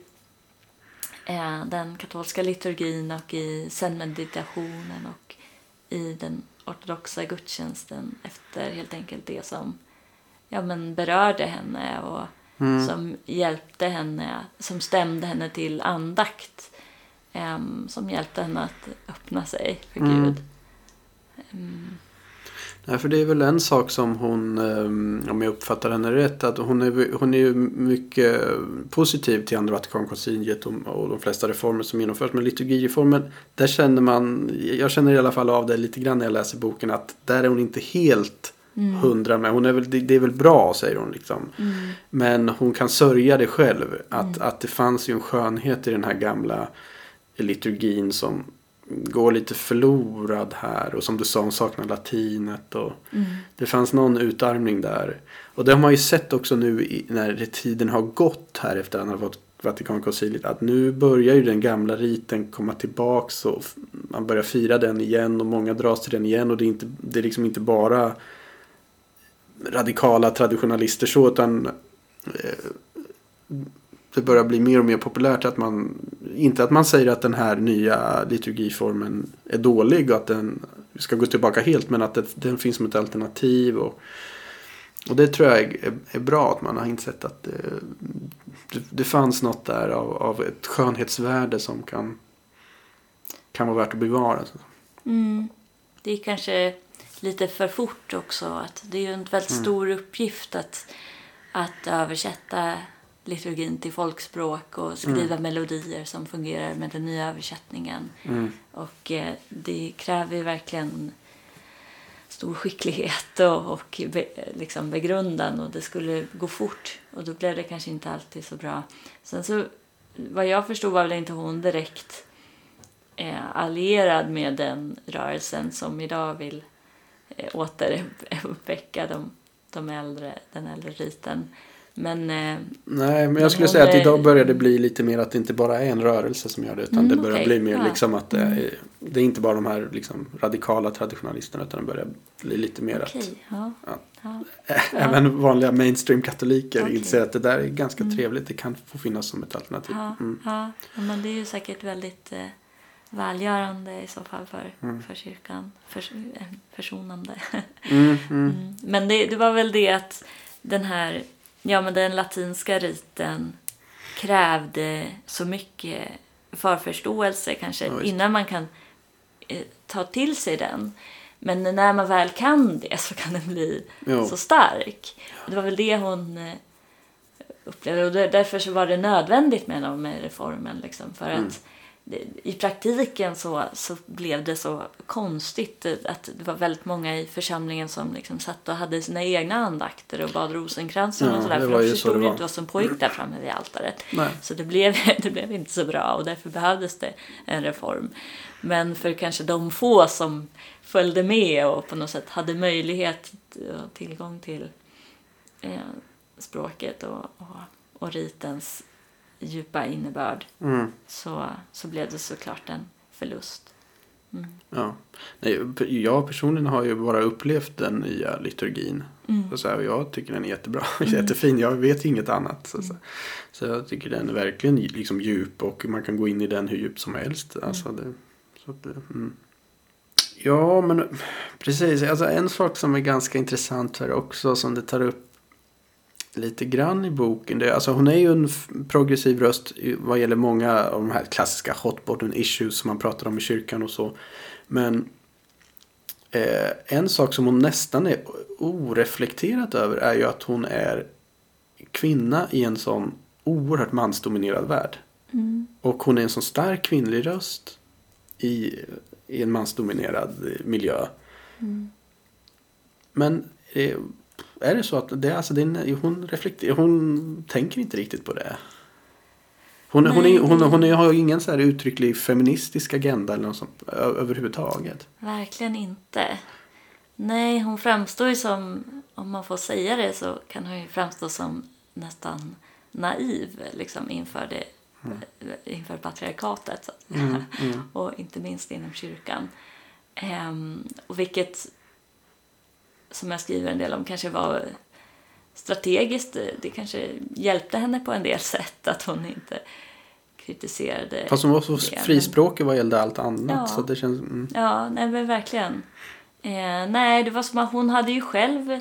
eh, den katolska liturgin och i zenmeditationen och i den ortodoxa gudstjänsten efter helt enkelt det som ja, men berörde henne och mm. som hjälpte henne, som stämde henne till andakt um, som hjälpte henne att öppna sig för mm. Gud. Um. Nej, för det är väl en sak som hon, um, om jag uppfattar henne rätt, att hon är, hon är ju mycket positiv till andra Vatikankonciliet och, och de flesta reformer som genomförs. Men liturgireformen, där känner man, jag känner i alla fall av det lite grann när jag läser boken, att där är hon inte helt Mm. hundra med. Hon är väl, det, det, är väl bra säger hon liksom. Mm. Men hon kan sörja det själv. Att, mm. att det fanns ju en skönhet i den här gamla liturgin som går lite förlorad här. Och som du sa, hon saknar latinet. Och mm. Det fanns någon utarmning där. Och det har man ju sett också nu när tiden har gått här efter att han har fått Vatikankonciliet. Att nu börjar ju den gamla riten komma tillbaks och man börjar fira den igen och många dras till den igen. Och det är, inte, det är liksom inte bara radikala traditionalister så utan eh, det börjar bli mer och mer populärt att man inte att man säger att den här nya liturgiformen är dålig och att den ska gå tillbaka helt men att det, den finns som ett alternativ och, och det tror jag är, är bra att man har insett att det, det, det fanns något där av, av, ett skönhetsvärde som kan kan vara värt att bevara. Mm. Det är kanske lite för fort också. Att det är ju en väldigt mm. stor uppgift att, att översätta liturgin till folkspråk och skriva mm. melodier som fungerar med den nya översättningen. Mm. Och eh, det kräver ju verkligen stor skicklighet och, och be, liksom begrundan och det skulle gå fort och då blev det kanske inte alltid så bra. Sen så, vad jag förstod var väl inte hon direkt eh, allierad med den rörelsen som idag vill återuppväcka de, de äldre, den äldre riten. Men, eh, Nej, men jag skulle säga att idag börjar det bli lite mer att det inte bara är en rörelse som gör det. Utan mm, det börjar okay. bli mer ja. liksom att det är, mm. det är inte bara de här liksom radikala traditionalisterna utan det börjar bli lite mer okay. att ja. Ja. även vanliga mainstream-katoliker okay. inser att det där är ganska mm. trevligt. Det kan få finnas som ett alternativ. Mm. Ja, men det är ju säkert väldigt eh, välgörande i så fall för, mm. för kyrkan. För, eh, försonande. Mm, mm. Men det, det var väl det att den här ja, men den latinska riten krävde så mycket förförståelse kanske ja, innan man kan eh, ta till sig den. Men när man väl kan det så kan den bli jo. så stark. Det var väl det hon eh, upplevde och därför så var det nödvändigt med, med reformen. Liksom, för mm. att i praktiken så, så blev det så konstigt att det var väldigt många i församlingen som liksom satt och hade sina egna andakter och bad rosenkransen ja, och sådär. För de förstod ju inte vad som pågick där framme vid altaret. Nej. Så det blev, det blev inte så bra och därför behövdes det en reform. Men för kanske de få som följde med och på något sätt hade möjlighet och tillgång till eh, språket och, och, och ritens djupa innebörd mm. så, så blev det såklart en förlust. Mm. Ja. Nej, jag personligen har ju bara upplevt den nya liturgin. Mm. Så här, jag tycker den är jättebra, mm. jättefin. Jag vet inget annat. Så, så. så, jag tycker den är verkligen liksom djup och man kan gå in i den hur djupt som helst. Mm. Alltså det, så att, mm. Ja, men precis. Alltså, en sak som är ganska intressant här också som det tar upp lite grann i boken. Det, alltså hon är ju en progressiv röst vad gäller många av de här klassiska hot button issues som man pratar om i kyrkan och så. Men eh, en sak som hon nästan är oreflekterat över är ju att hon är kvinna i en sån oerhört mansdominerad värld. Mm. Och hon är en sån stark kvinnlig röst i, i en mansdominerad miljö. Mm. Men eh, är det så att det, alltså det, hon, reflekterar, hon tänker inte riktigt på det? Hon, hon, är, hon, hon, är, har ju ingen så här uttrycklig feministisk agenda eller något sånt, överhuvudtaget. Verkligen inte. Nej, hon framstår ju som, om man får säga det så kan hon ju framstå som nästan naiv liksom, inför, det, mm. inför patriarkatet. Mm, mm. och inte minst inom kyrkan. Um, och vilket som jag skriver en del om kanske var strategiskt. Det kanske hjälpte henne på en del sätt att hon inte kritiserade Fast hon var så det, frispråkig vad gällde allt annat. Ja, så det känns, mm. ja nej men verkligen. Eh, nej, det var som att hon hade ju själv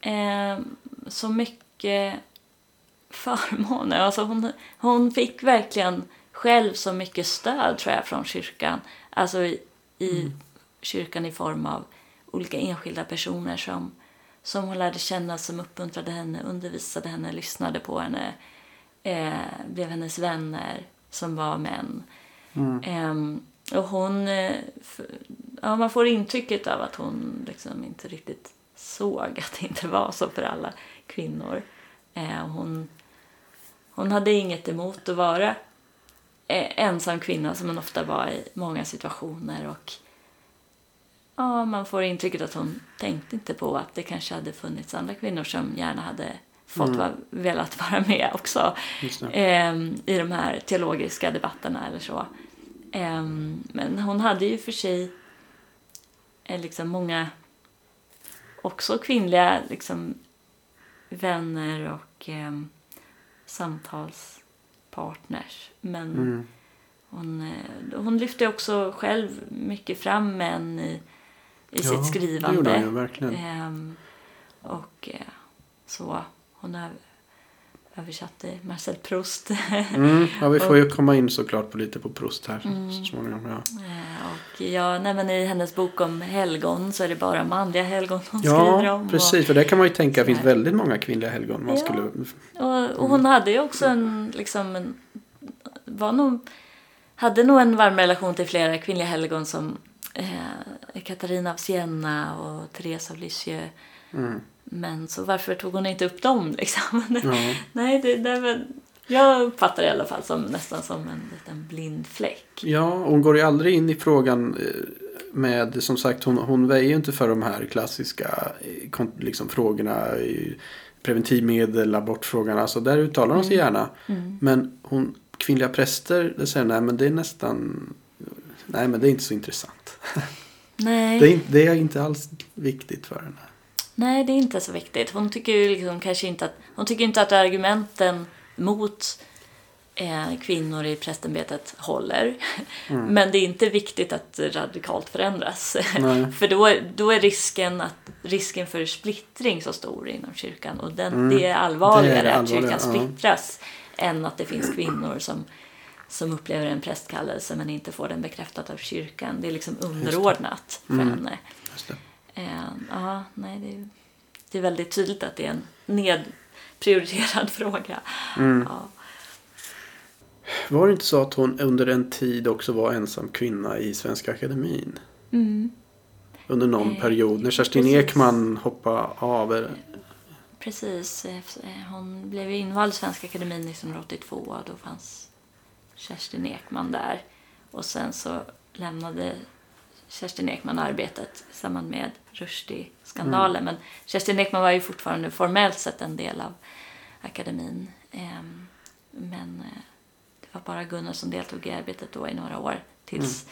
eh, så mycket förmåner. Alltså hon, hon fick verkligen själv så mycket stöd tror jag från kyrkan. Alltså i, i mm. kyrkan i form av olika enskilda personer som, som hon lärde känna, som uppmuntrade henne, undervisade henne, lyssnade på henne, eh, blev hennes vänner som var män. Mm. Eh, och hon, eh, ja, man får intrycket av att hon liksom inte riktigt såg att det inte var så för alla kvinnor. Eh, hon, hon hade inget emot att vara eh, ensam kvinna som hon ofta var i många situationer och ja, man får intrycket att hon tänkte inte på att det kanske hade funnits andra kvinnor som gärna hade fått mm. vara, velat vara med också eh, i de här teologiska debatterna eller så. Eh, men hon hade ju för sig eh, liksom många också kvinnliga liksom, vänner och eh, samtalspartners. Men mm. hon, eh, hon lyfte också själv mycket fram män i i ja, sitt skrivande. Det gjorde verkligen. Ehm, och eh, så, hon har översatte Marcel Proust. mm, ja, vi får ju komma in såklart på lite på Proust här mm, så småningom. Ja. Eh, och ja, nej, men I hennes bok om helgon så är det bara manliga helgon hon ja, skriver om. Ja, precis. Och, för det kan man ju tänka det finns väldigt många kvinnliga helgon. Man ja. skulle, och, och hon hade ju också en, liksom, en, var nog, hade nog en varm relation till flera kvinnliga helgon som eh, Katarina av Siena och Therese av Lisieux. Mm. Men så varför tog hon inte upp dem liksom? Ja. Nej, det, det var, jag uppfattar det i alla fall som nästan som en liten blind fläck. Ja, hon går ju aldrig in i frågan eh, med, som sagt, hon, hon väjer ju inte för de här klassiska eh, liksom, frågorna preventivmedel, abortfrågan. Alltså där uttalar hon sig Mm. gärna. Mm. Men hon, kvinnliga präster, det säger nej men det är nästan, nej men det är inte så intressant. Nej. Det är, inte- det är inte alls viktigt för henne. Nej, det är inte så viktigt. Hon tycker ju liksom kanske inte att, hon tycker inte att argumenten mot eh, kvinnor i prästämbetet håller. Men det är inte viktigt att radikalt förändras. För då, då är risken, att, risken för splittring så stor inom kyrkan. Och den, det är allvarligare Det är att kyrkan ja. splittras än att det finns kvinnor som, som upplever en prästkallelse men inte får den bekräftad av kyrkan. Det är liksom underordnat för henne. Just det. Eh, Ja, nej, det är, det är väldigt tydligt att det är en nedprioriterad fråga. Ja. Var det inte så att hon under en tid också var ensam kvinna i Svenska Akademin? Under någon Eh, period när Kerstin precis. Ekman hoppade av. Precis. eh, Hon blev invald i Svenska Akademin 1982 och då fanns Kerstin Ekman där. Och sen så lämnade Kerstin Ekman arbetet i samband med Rushdie-skandalen. Men Kerstin Ekman var ju fortfarande formellt sett en del av akademin. Ehm, Men eh, det var bara Gunnar som deltog i arbetet då i några år tills,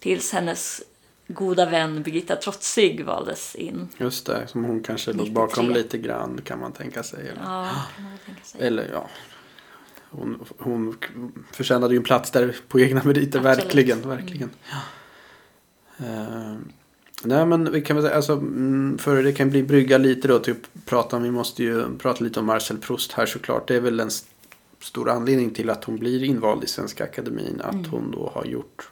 tills hennes goda vän Birgitta Trotzig valdes in. Just det, som hon kanske låg 93. bakom lite grann kan man tänka sig. Eller, Ja, kan man tänka sig. eller ja. Hon, hon förtjänade ju en plats där på egna meriter, Absolut. verkligen. verkligen. Eh, nej men vi kan väl säga, alltså, mm, för det kan bli brygga lite då, typ prata om, vi måste ju prata lite om Marcel Proust här såklart. Det är väl en stor anledning till att hon blir invald i Svenska Akademin. Att hon då har gjort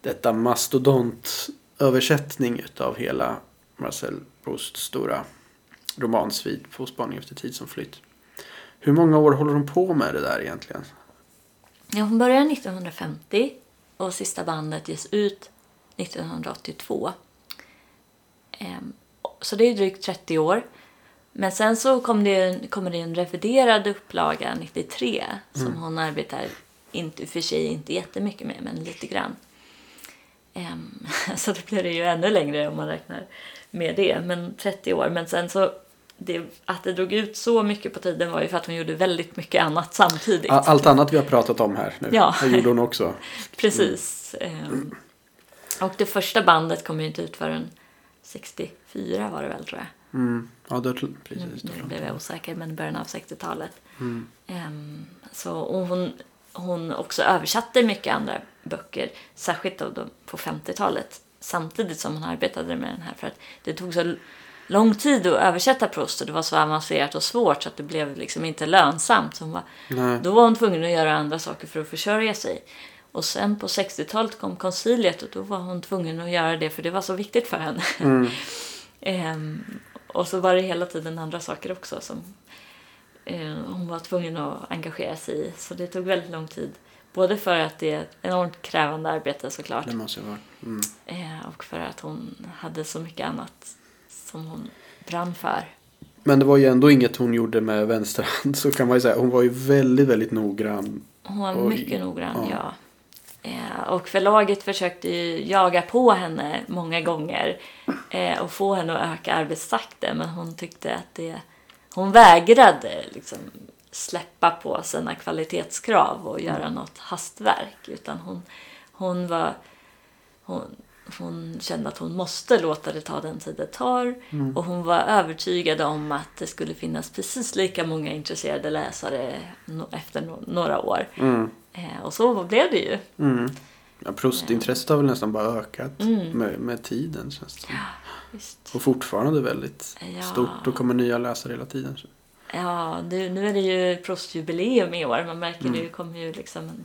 detta mastodontöversättning utav hela Marcel Prousts stora romansvit på spaning efter tid som flytt. Hur många år håller hon på med det där egentligen? Ja, hon började 1950 och sista bandet ges ut 1982. Ehm, Så det är drygt 30 år. Men sen så kom det, en- kommer det en reviderad upplaga 93 som hon arbetar, inte, för sig inte jättemycket med, men lite grann. Ehm, Så då blir det ju ännu längre om man räknar med det, men 30 år. Men sen så, det, att det drog ut så mycket på tiden var ju för att hon gjorde väldigt mycket annat samtidigt. Allt annat vi har pratat om här nu, Ja. det gjorde hon också. Precis. Ehm, Och det första bandet kom ju inte ut förrän 64 var det väl tror jag. Mm. Ja, det, Nu, precis. nu blev jag osäker, men början av 60-talet. Ehm, så, hon, hon också översatte mycket andra böcker, särskilt då, då på 50-talet, samtidigt som hon arbetade med den här. För att det tog så lång tid att översätta Proust och det var så avancerat och svårt så att det blev liksom inte lönsamt. Så hon Nej. då var hon tvungen att göra andra saker för att försörja sig. Och sen på 60-talet kom konciliet och då var hon tvungen att göra det för det var så viktigt för henne. Ehm, och så var det hela tiden andra saker också som eh, hon var tvungen att engagera sig i. Så det tog väldigt lång tid. Både för att det är ett enormt krävande arbete såklart. Det måste vara. Mm. Eh, och för att hon hade så mycket annat som hon brann för. Men det var ju ändå inget hon gjorde med vänster hand, så kan man ju säga. Hon var ju väldigt, väldigt noggrann. Hon var Oj. mycket noggrann, Ja. ja. Eh, och förlaget försökte ju jaga på henne många gånger eh, och få henne att öka arbetstakten men hon tyckte att det... Hon vägrade liksom släppa på sina kvalitetskrav och göra något hastverk utan hon, hon var... Hon, hon kände att hon måste låta det ta den tid det tar och hon var övertygad om att det skulle finnas precis lika många intresserade läsare efter no- några år. Mm. Eh, och så blev det ju. Mm. Ja, Proust-intresset har väl nästan bara ökat Mm. med, med tiden. Känns det som. Visst. Och fortfarande väldigt Ja. stort och kommer nya läsare hela tiden. Ja, nu, nu är det ju Proust-jubileum i år. Man märker det kommer ju liksom en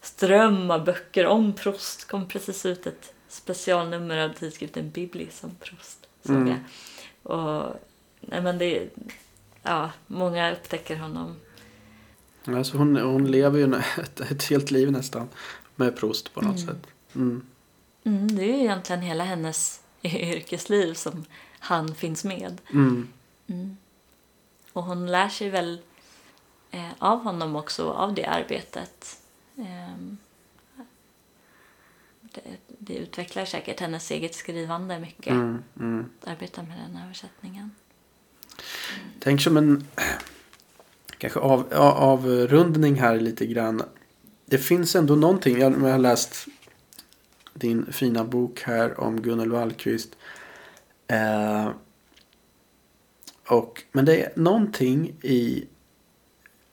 ström av böcker om Proust. kom precis ut ett specialnummer av tidskriften Biblis om Proust. Såg Mm. jag. Och, nej men det, ja, många upptäcker honom. Alltså hon, hon lever ju ett, ett helt liv nästan med Proust på något Mm. sätt. Mm. Mm, det är ju egentligen hela hennes yrkesliv som han finns med. Mm. Mm. Och hon lär sig väl eh, av honom också, av det arbetet. Ehm, det, det utvecklar säkert hennes eget skrivande mycket. Mm. Mm. Att arbeta med den översättningen. Tänk som en kanske av, avrundning här lite grann. Det finns ändå någonting, jag, jag har läst din fina bok här om Gunnel Wallqvist. Eh, och, men det är någonting i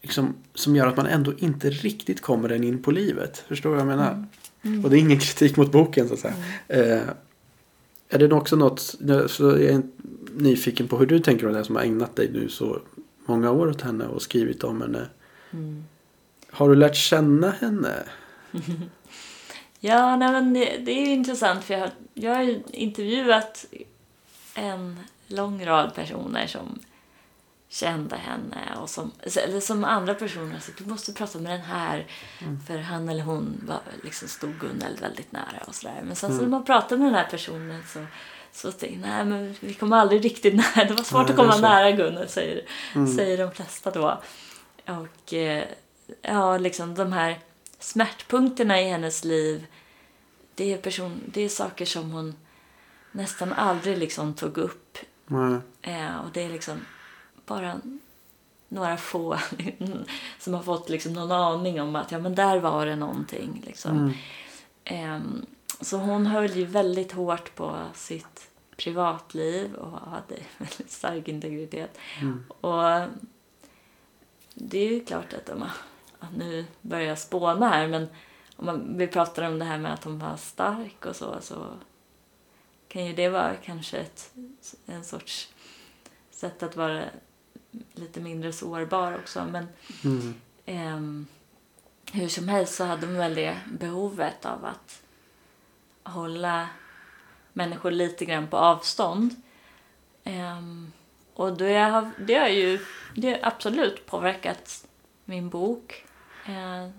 liksom, som gör att man ändå inte riktigt kommer den in på livet. Förstår du vad jag menar? Mm. Mm. Och det är ingen kritik mot boken så att säga. Mm. Eh, är det också något, så jag är nyfiken på hur du tänker om det som har ägnat dig nu så många år åt henne och skrivit om henne. Mm. Har du lärt känna henne? ja, nej, men det, det är intressant för jag har, jag har intervjuat en lång rad personer som kände henne och som, eller som andra personer sa du måste prata med den här mm. för han eller hon var, liksom stod Gunnel väldigt nära och sådär. Men sen mm. så när man pratar med den här personen så så tänkte nej men vi kommer aldrig riktigt nära. Det var svårt nej, att komma nära Gunnel säger, mm. säger de flesta då. Och eh, ja, liksom de här smärtpunkterna i hennes liv det är, person, det är saker som hon nästan aldrig liksom tog upp. Mm. Eh, och det är liksom bara några få som har fått liksom någon aning om att ja men där var det någonting. Liksom. Mm. Eh, så hon höll ju väldigt hårt på sitt privatliv och hade väldigt stark integritet. Mm. Och det är ju klart att, om att nu börjar jag spåna här men om man, vi pratar om det här med att hon var stark och så så kan ju det vara kanske ett, en sorts sätt att vara lite mindre sårbar också. Men mm. eh, hur som helst så hade hon väl det behovet av att hålla människor lite grann på avstånd. Um, och det har, det har ju det har absolut påverkat min bok. Uh,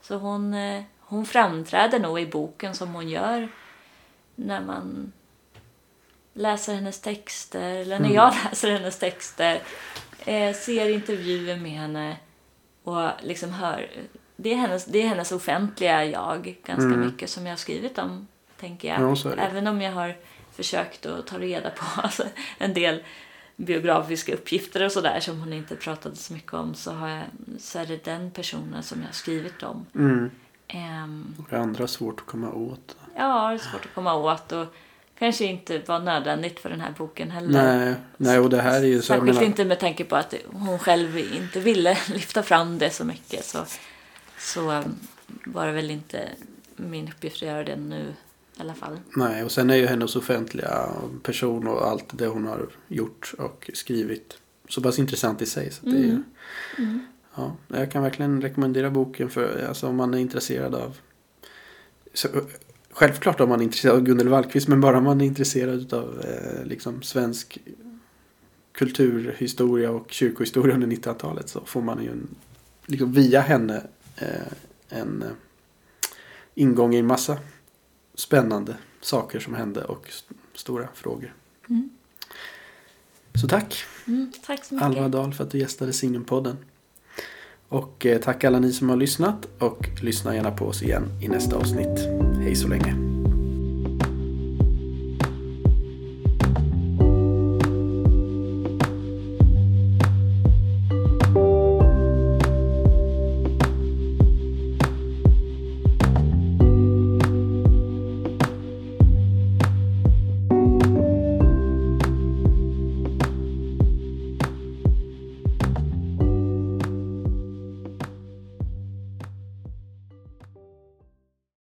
så hon, uh, hon framträder nog i boken som hon gör när man läser hennes texter eller när mm. jag läser hennes texter, uh, ser intervjuer med henne och liksom hör det är, hennes, det är hennes offentliga jag ganska mm. mycket som jag har skrivit om tänker jag. Ja, Även om jag har försökt att ta reda på alltså, en del biografiska uppgifter och sådär som hon inte pratade så mycket om så, har jag, så är det den personen som jag har skrivit om. Mm. Um, och det andra svårt att komma åt. Ja, det är svårt att komma åt och kanske inte var nödvändigt för den här boken heller. Nej, nej och det här är ju så Särskilt menar... inte med tanke på att hon själv inte ville lyfta fram det så mycket så, så um, var det väl inte min uppgift att göra det nu i alla fall. Nej, och sen är ju hennes offentliga person och allt det hon har gjort och skrivit så pass intressant i sig. Så det är, mm. mm. Ja, jag kan verkligen rekommendera boken för alltså, om man är intresserad av så, Självklart om man är intresserad av Gunnel Wallqvist men bara om man är intresserad av eh, liksom svensk kulturhistoria och kyrkohistoria under 1900-talet så får man ju en, liksom via henne eh, en eh, ingång i en massa spännande saker som hände och st stora frågor. Mm. Så tack! Mm, tack så mycket. Alva Dahl för att du gästade Signumpodden. Och eh, tack alla ni som har lyssnat och lyssna gärna på oss igen i nästa avsnitt. Hej så länge!